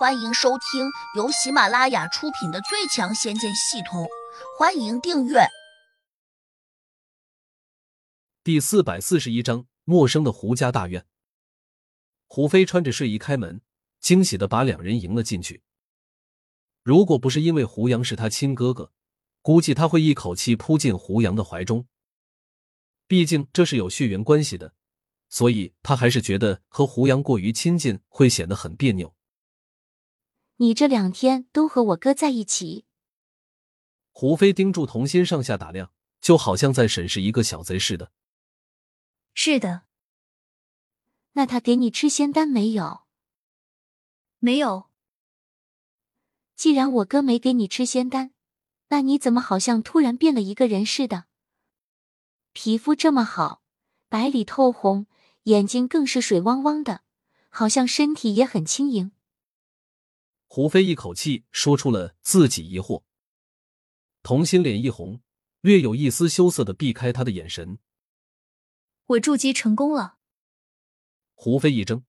欢迎收听由喜马拉雅出品的《最强仙剑系统》，欢迎订阅。第四百四十一章：陌生的胡家大院。胡飞穿着睡衣开门，惊喜的把两人迎了进去。如果不是因为胡杨是他亲哥哥，估计他会一口气扑进胡杨的怀中。毕竟这是有血缘关系的，所以他还是觉得和胡杨过于亲近会显得很别扭。你这两天都和我哥在一起？胡飞盯住童心上下打量，就好像在审视一个小贼似的。是的。那他给你吃仙丹没有？没有。既然我哥没给你吃仙丹，那你怎么好像突然变了一个人似的？皮肤这么好，白里透红，眼睛更是水汪汪的，好像身体也很轻盈。胡飞一口气说出了自己疑惑，童心脸一红，略有一丝羞涩的避开他的眼神。我筑基成功了。胡飞一怔，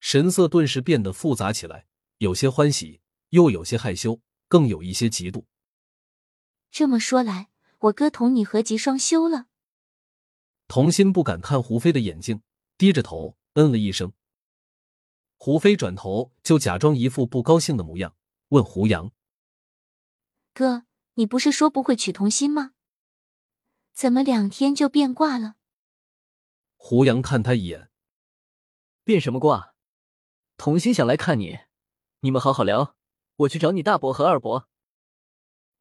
神色顿时变得复杂起来，有些欢喜，又有些害羞，更有一些嫉妒。这么说来，我哥同你合集双修了。童心不敢看胡飞的眼睛，低着头嗯了一声。胡飞转头就假装一副不高兴的模样，问胡杨：“哥，你不是说不会娶童心吗？怎么两天就变卦了？”胡杨看他一眼：“变什么卦？童心想来看你，你们好好聊，我去找你大伯和二伯。”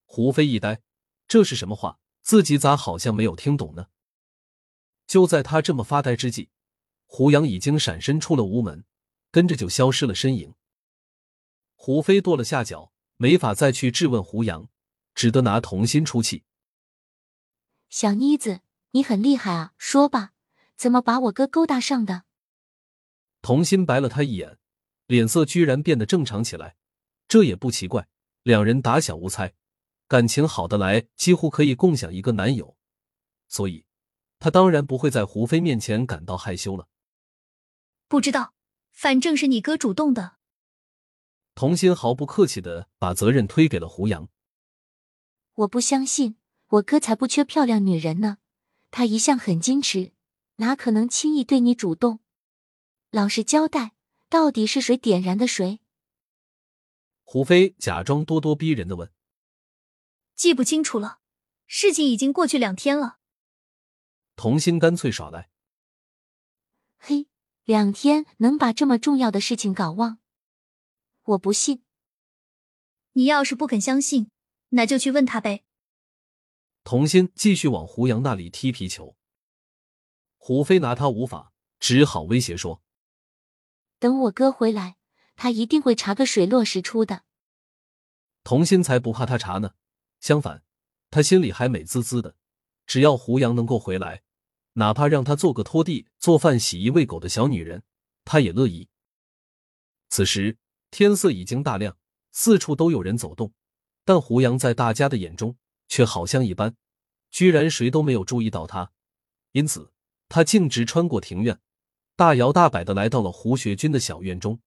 胡飞一呆，这是什么话？自己咋好像没有听懂呢？就在他这么发呆之际，胡杨已经闪身出了屋门。跟着就消失了身影。胡飞跺了下脚，没法再去质问胡杨，只得拿童心出气。小妮子，你很厉害啊！说吧，怎么把我哥勾搭上的？童心白了他一眼，脸色居然变得正常起来。这也不奇怪，两人打小无猜，感情好得来，几乎可以共享一个男友，所以他当然不会在胡飞面前感到害羞了。不知道。反正是你哥主动的，童心毫不客气的把责任推给了胡杨。我不相信，我哥才不缺漂亮女人呢，他一向很矜持，哪可能轻易对你主动？老实交代，到底是谁点燃的谁？胡飞假装咄咄逼人的问：“记不清楚了，事情已经过去两天了。”童心干脆耍赖：“嘿。”两天能把这么重要的事情搞忘？我不信。你要是不肯相信，那就去问他呗。童心继续往胡杨那里踢皮球。胡飞拿他无法，只好威胁说：“等我哥回来，他一定会查个水落石出的。”童心才不怕他查呢，相反，他心里还美滋滋的。只要胡杨能够回来。哪怕让她做个拖地、做饭、洗衣、喂狗的小女人，她也乐意。此时天色已经大亮，四处都有人走动，但胡杨在大家的眼中却好像一般，居然谁都没有注意到他。因此，他径直穿过庭院，大摇大摆的来到了胡学军的小院中。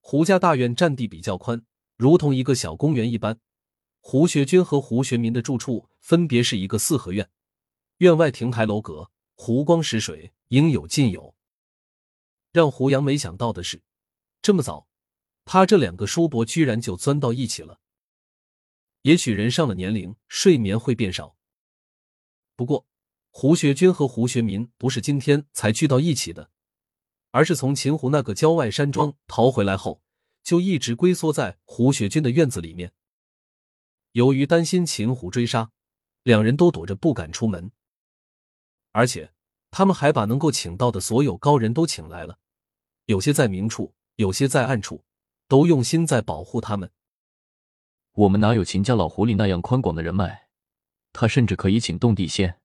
胡家大院占地比较宽，如同一个小公园一般。胡学军和胡学民的住处分别是一个四合院。院外亭台楼阁，湖光石水，应有尽有。让胡杨没想到的是，这么早，他这两个叔伯居然就钻到一起了。也许人上了年龄，睡眠会变少。不过，胡学军和胡学民不是今天才聚到一起的，而是从秦湖那个郊外山庄逃回来后，就一直龟缩在胡学军的院子里面。由于担心秦湖追杀，两人都躲着不敢出门。而且，他们还把能够请到的所有高人都请来了，有些在明处，有些在暗处，都用心在保护他们。我们哪有秦家老狐狸那样宽广的人脉？他甚至可以请动地仙，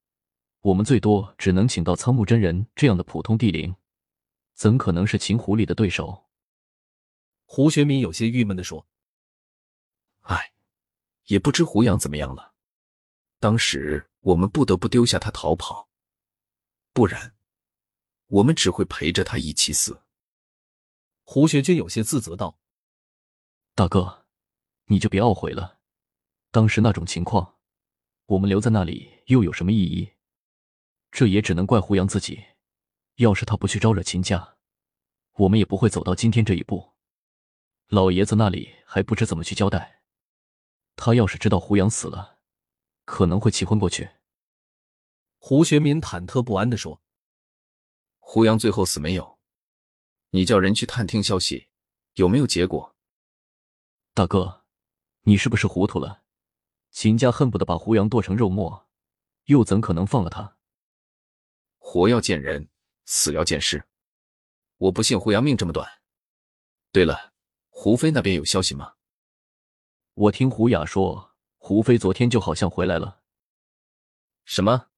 我们最多只能请到苍木真人这样的普通地灵，怎可能是秦狐狸的对手？胡学民有些郁闷的说：“唉，也不知胡杨怎么样了。当时我们不得不丢下他逃跑。”不然，我们只会陪着他一起死。胡学军有些自责道：“大哥，你就别懊悔了。当时那种情况，我们留在那里又有什么意义？这也只能怪胡杨自己。要是他不去招惹秦家，我们也不会走到今天这一步。老爷子那里还不知怎么去交代。他要是知道胡杨死了，可能会气昏过去。胡学民忐忑不安的说：“胡杨最后死没有？你叫人去探听消息，有没有结果？”大哥，你是不是糊涂了？秦家恨不得把胡杨剁成肉末，又怎可能放了他？活要见人，死要见尸。我不信胡杨命这么短。对了，胡飞那边有消息吗？我听胡雅说，胡飞昨天就好像回来了。什么？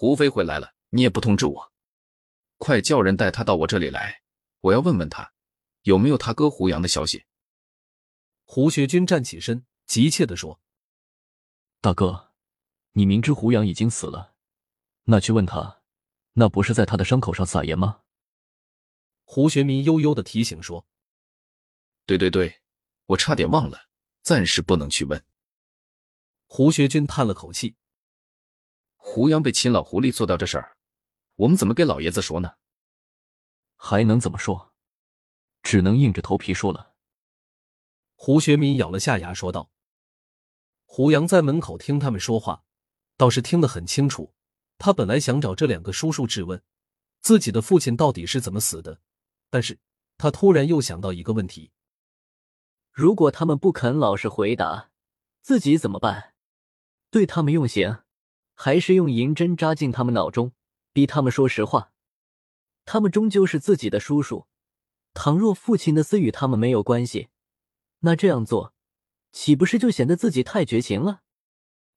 胡飞回来了？你也不通知我？快叫人带他到我这里来，我要问问他，有没有他哥胡杨的消息。胡学军站起身，急切地说：“大哥，你明知胡杨已经死了，那去问他，那不是在他的伤口上撒盐吗？”胡学民悠悠的提醒说：“对对对，我差点忘了。”暂时不能去问。胡学军叹了口气：“胡杨被秦老狐狸做到这事儿，我们怎么给老爷子说呢？还能怎么说？只能硬着头皮说了。”胡学民咬了下牙说道：“胡杨在门口听他们说话，倒是听得很清楚。他本来想找这两个叔叔质问自己的父亲到底是怎么死的，但是他突然又想到一个问题。”如果他们不肯老实回答，自己怎么办？对他们用刑，还是用银针扎进他们脑中，逼他们说实话？他们终究是自己的叔叔，倘若父亲的死与他们没有关系，那这样做，岂不是就显得自己太绝情了？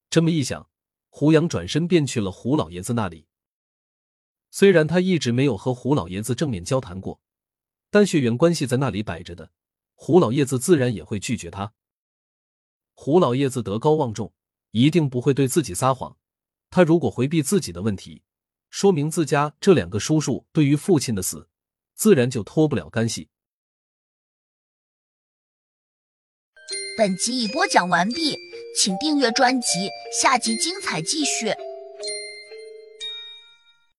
这么一想，胡杨转身便去了胡老爷子那里。虽然他一直没有和胡老爷子正面交谈过，但血缘关系在那里摆着的。胡老爷子自然也会拒绝他。胡老爷子德高望重，一定不会对自己撒谎。他如果回避自己的问题，说明自家这两个叔叔对于父亲的死，自然就脱不了干系。本集已播讲完毕，请订阅专辑，下集精彩继续。